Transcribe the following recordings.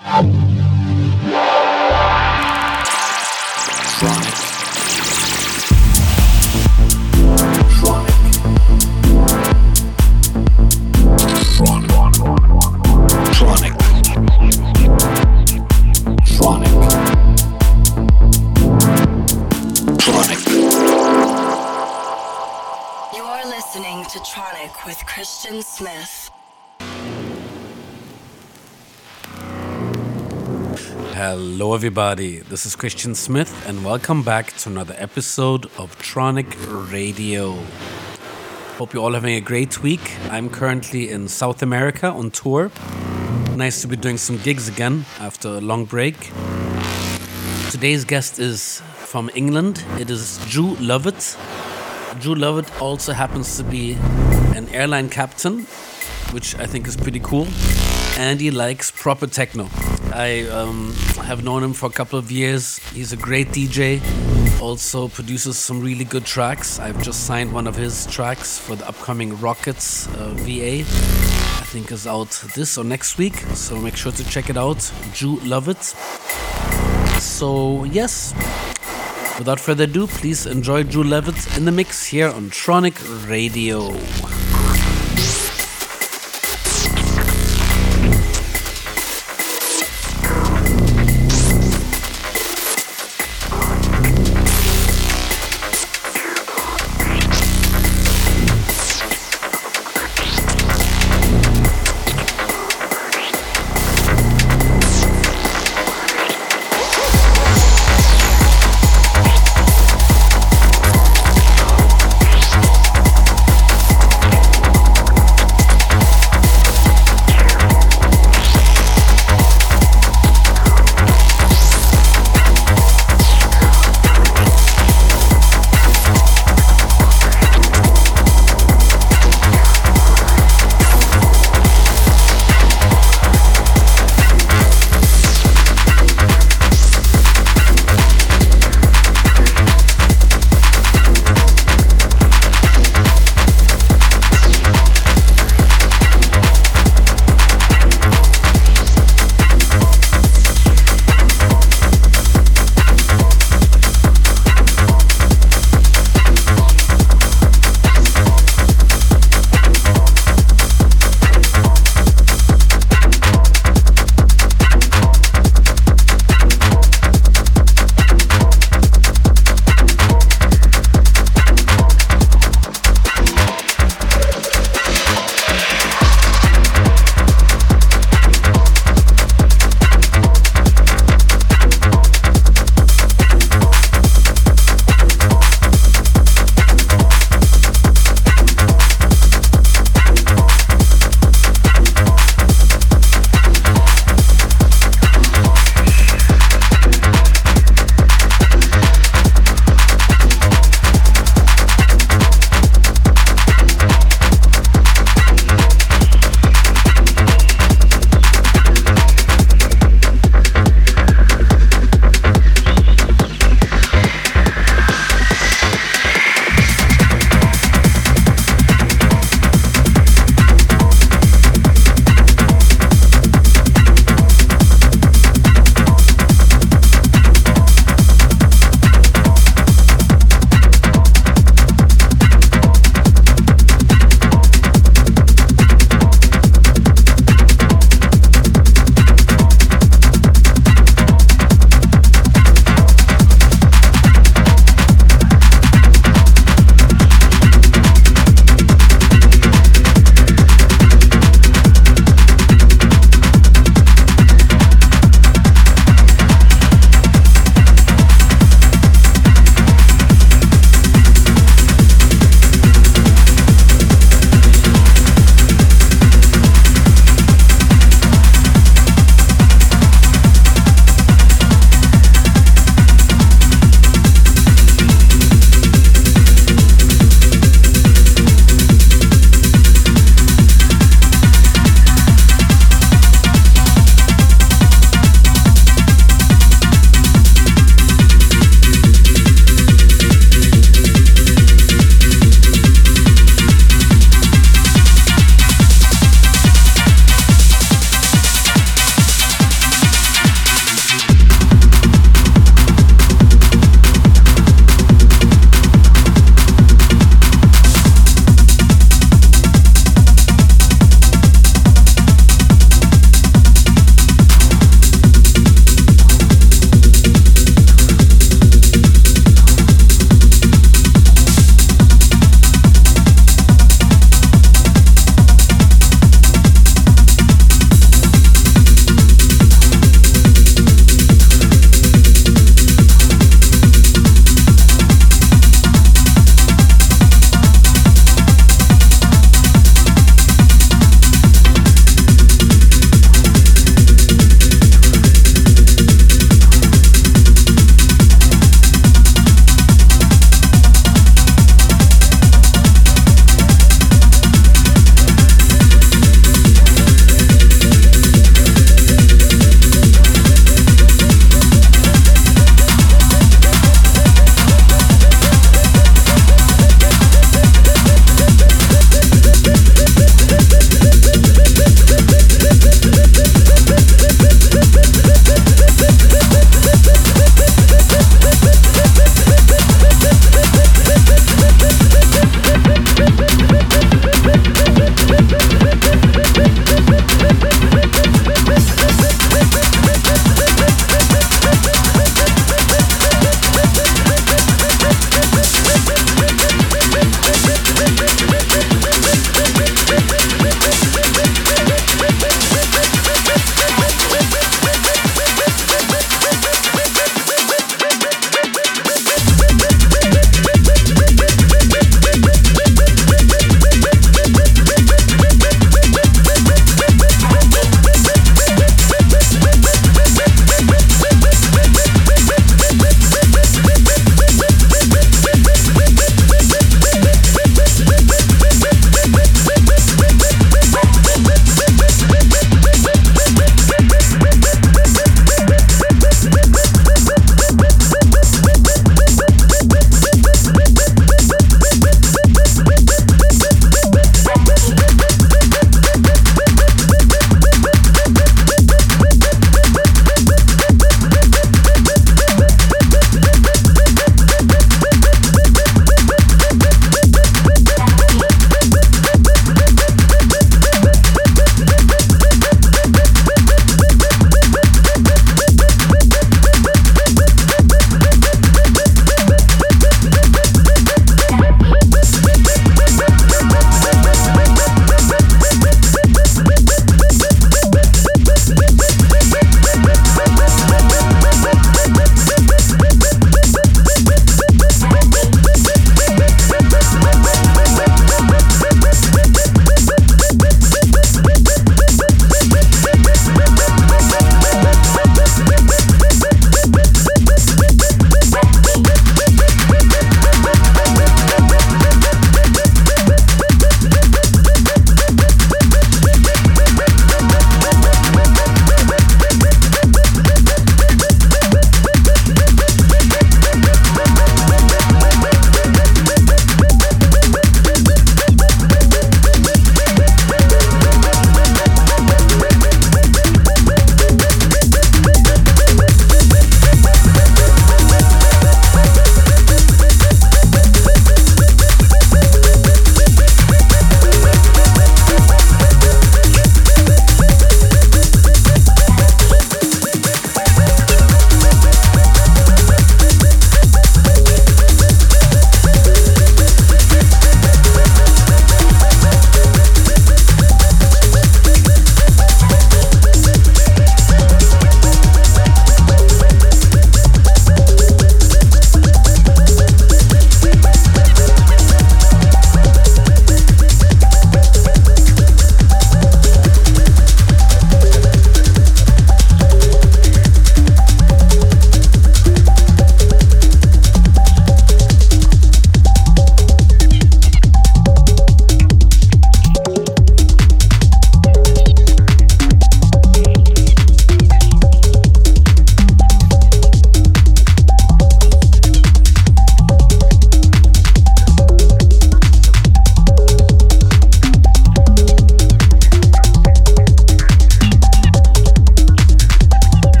Um. Hello, everybody. This is Christian Smith, and welcome back to another episode of Tronic Radio. Hope you're all having a great week. I'm currently in South America on tour. Nice to be doing some gigs again after a long break. Today's guest is from England. It is Drew Lovett. Drew Lovett also happens to be an airline captain, which I think is pretty cool. And he likes proper techno. I um, have known him for a couple of years. He's a great DJ, also produces some really good tracks. I've just signed one of his tracks for the upcoming Rockets uh, VA. I think is out this or next week, so make sure to check it out. Drew Lovett. So, yes, without further ado, please enjoy Drew Lovett in the mix here on Tronic Radio.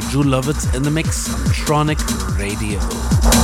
To Drew Lovitz in the mix on Tronic Radio.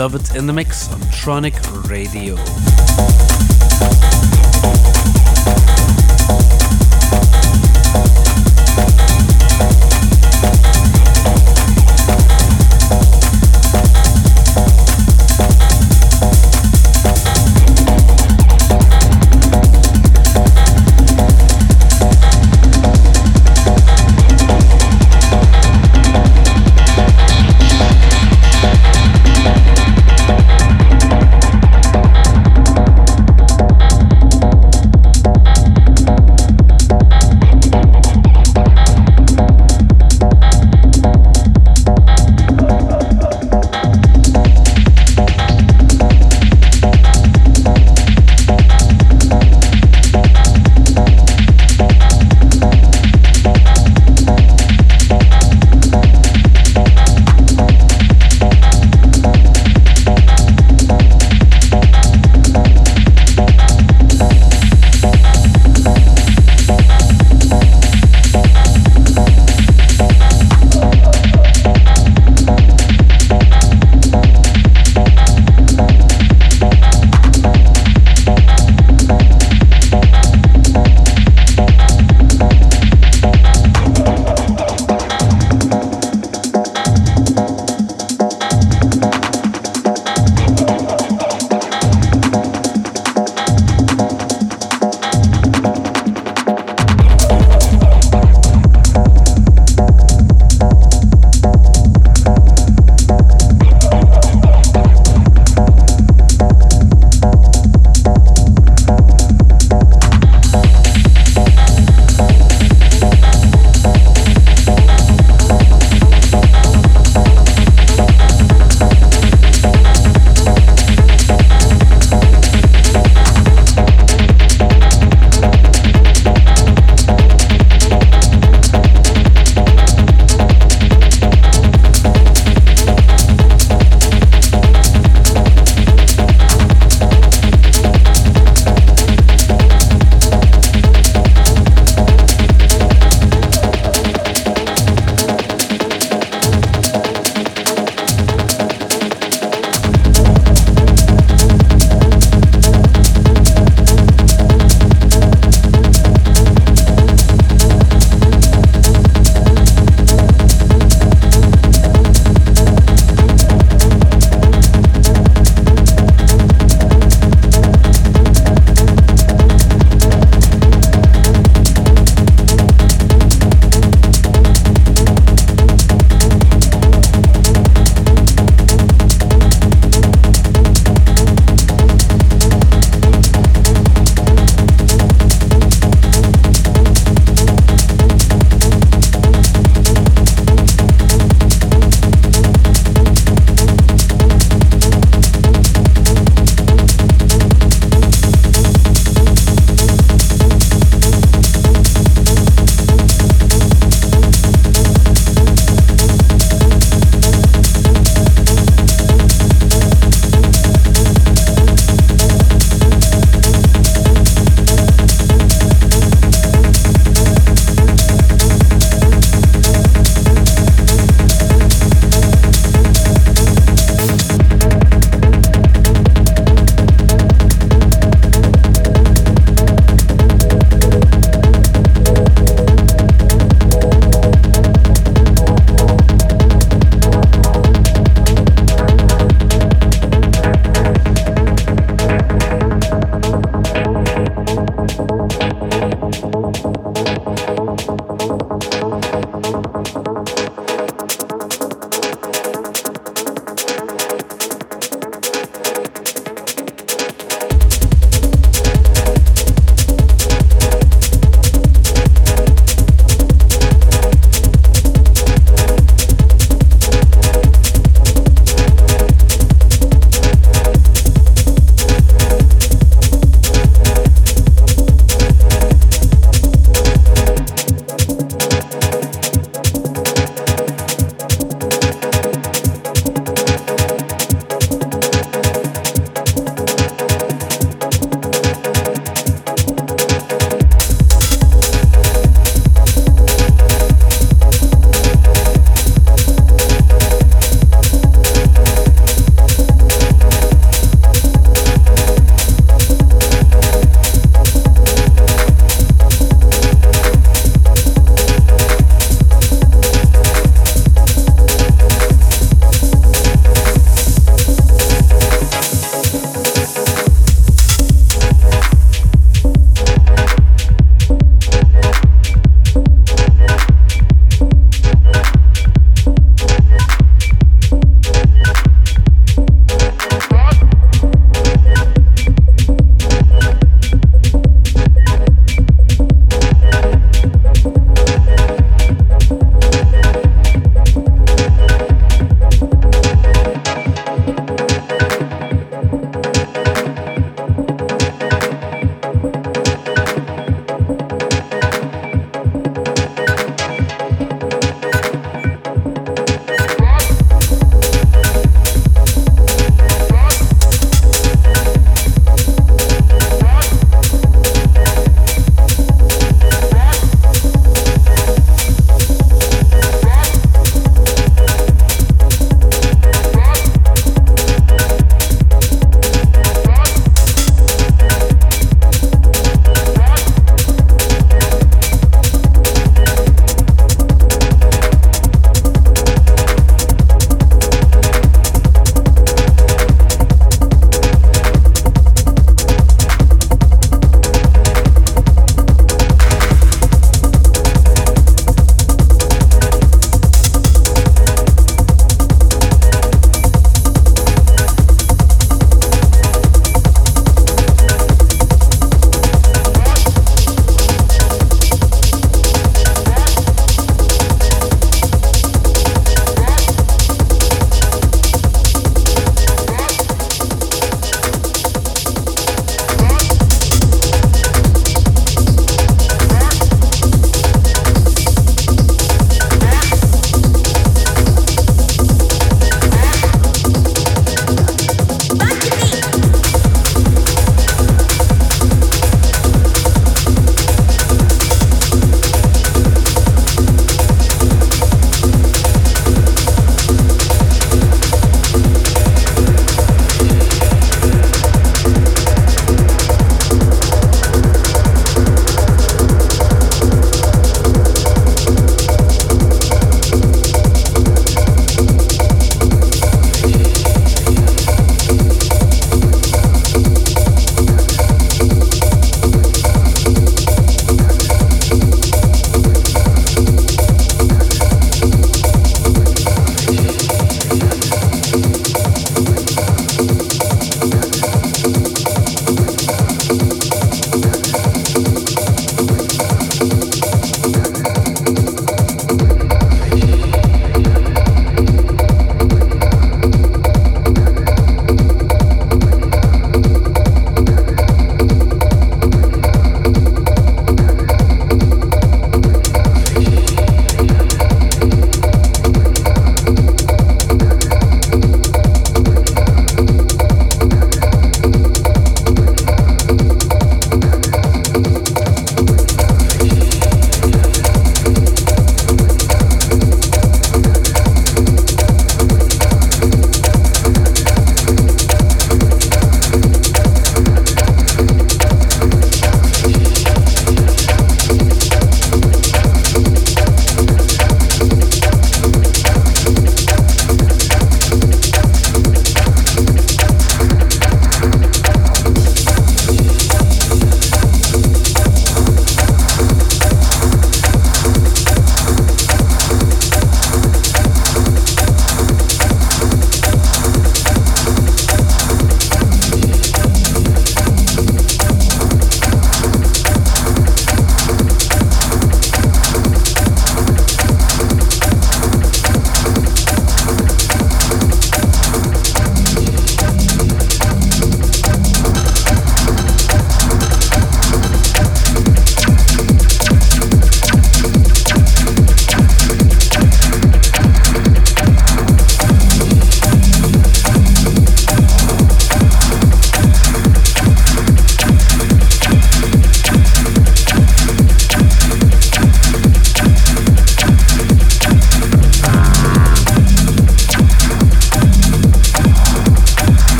Ju Lovett in the mix on Tronic Radio.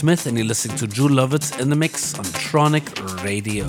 Smith, and you're listening to Drew Lovitz in the Mix on Tronic Radio.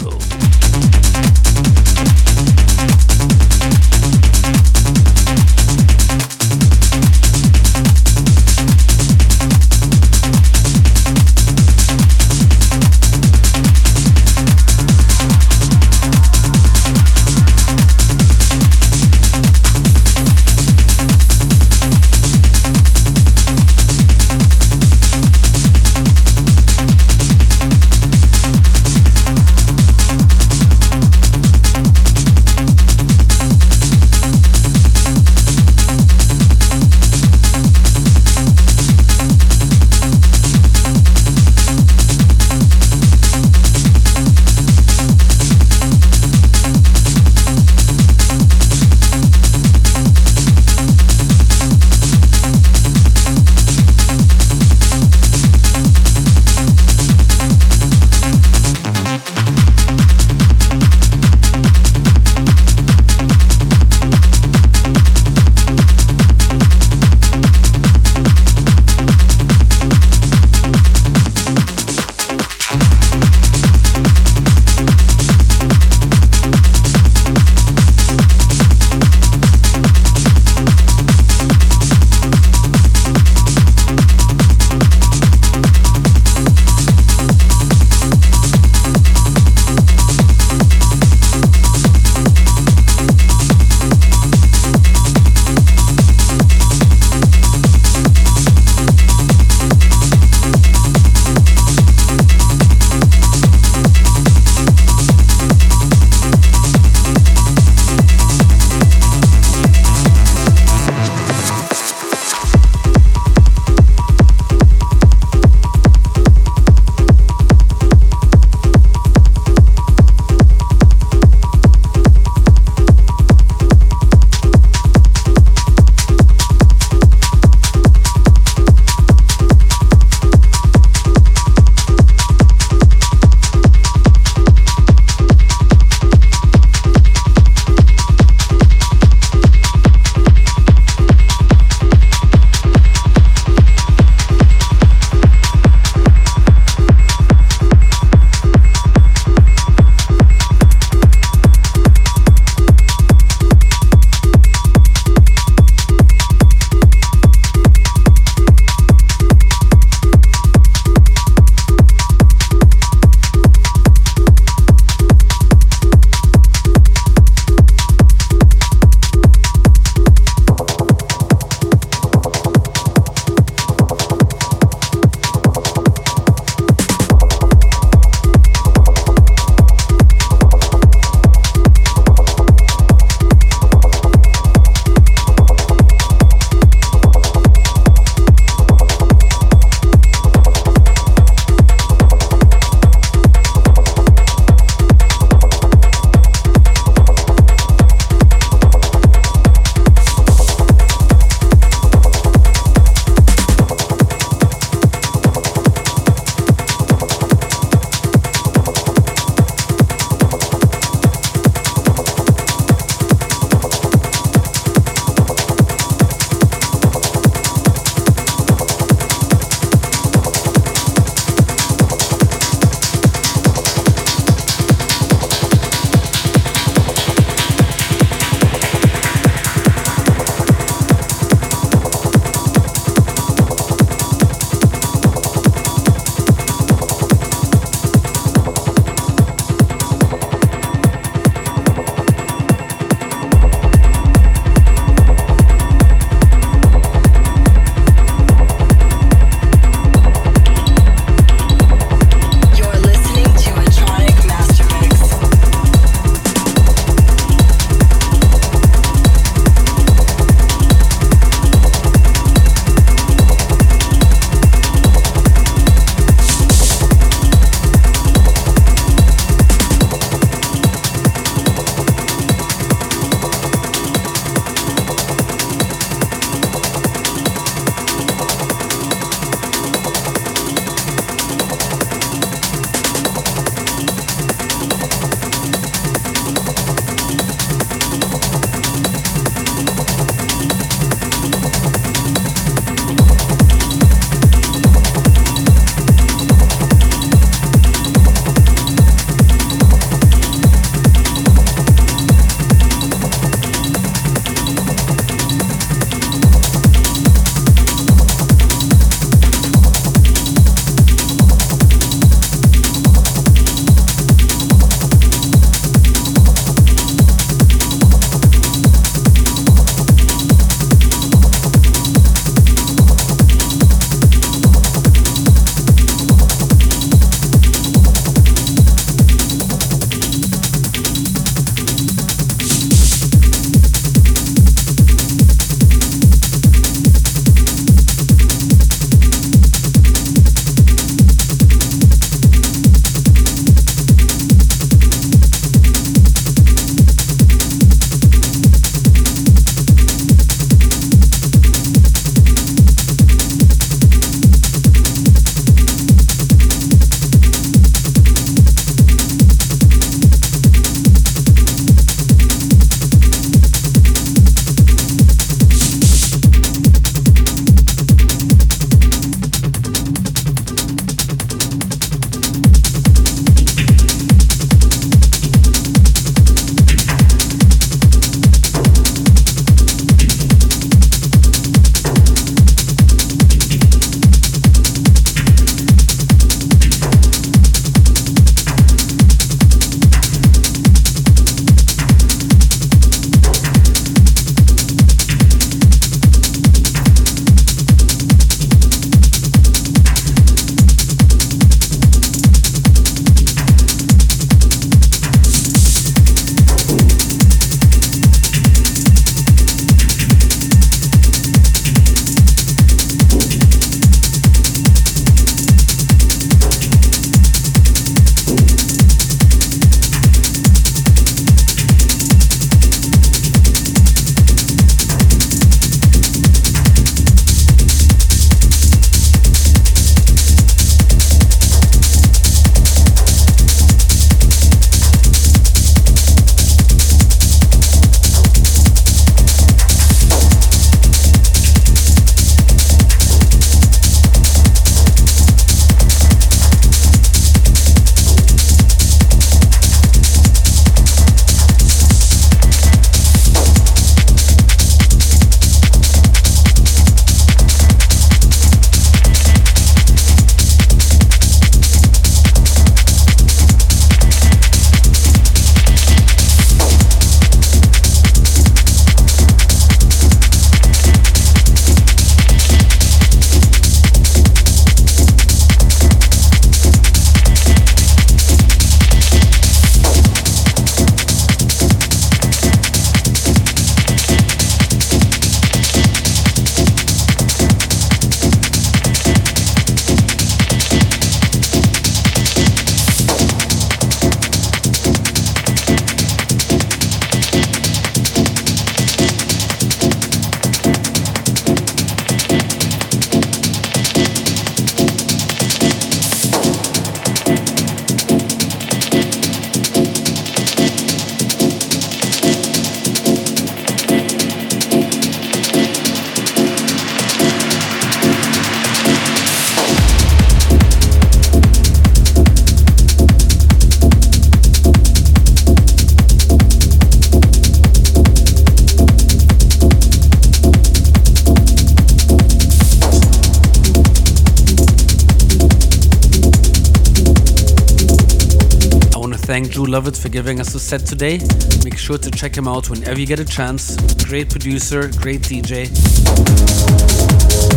Drew Lovitz for giving us the set today. Make sure to check him out whenever you get a chance. Great producer, great DJ.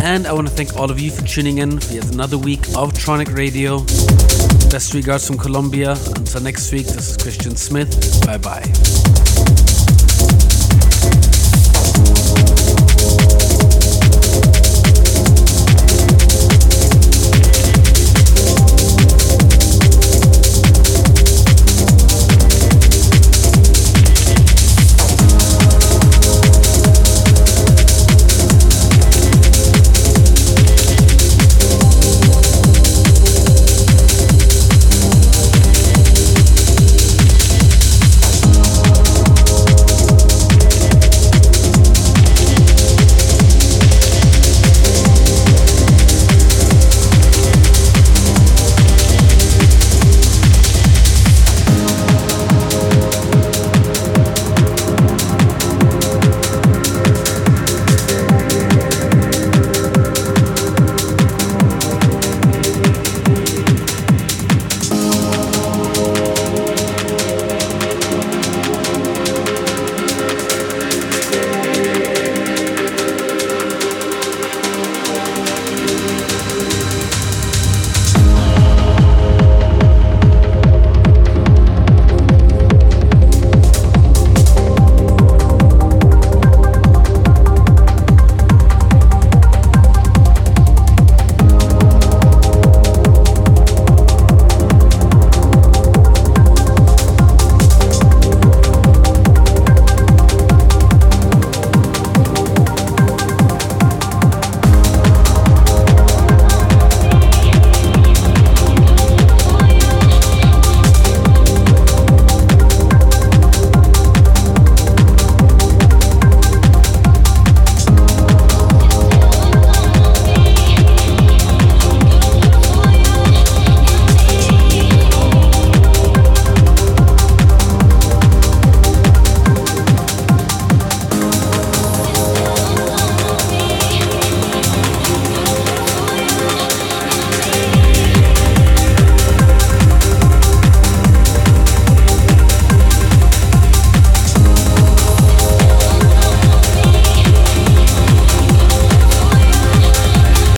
And I want to thank all of you for tuning in for yet another week of Tronic Radio. Best regards from Colombia. Until next week, this is Christian Smith. Bye bye.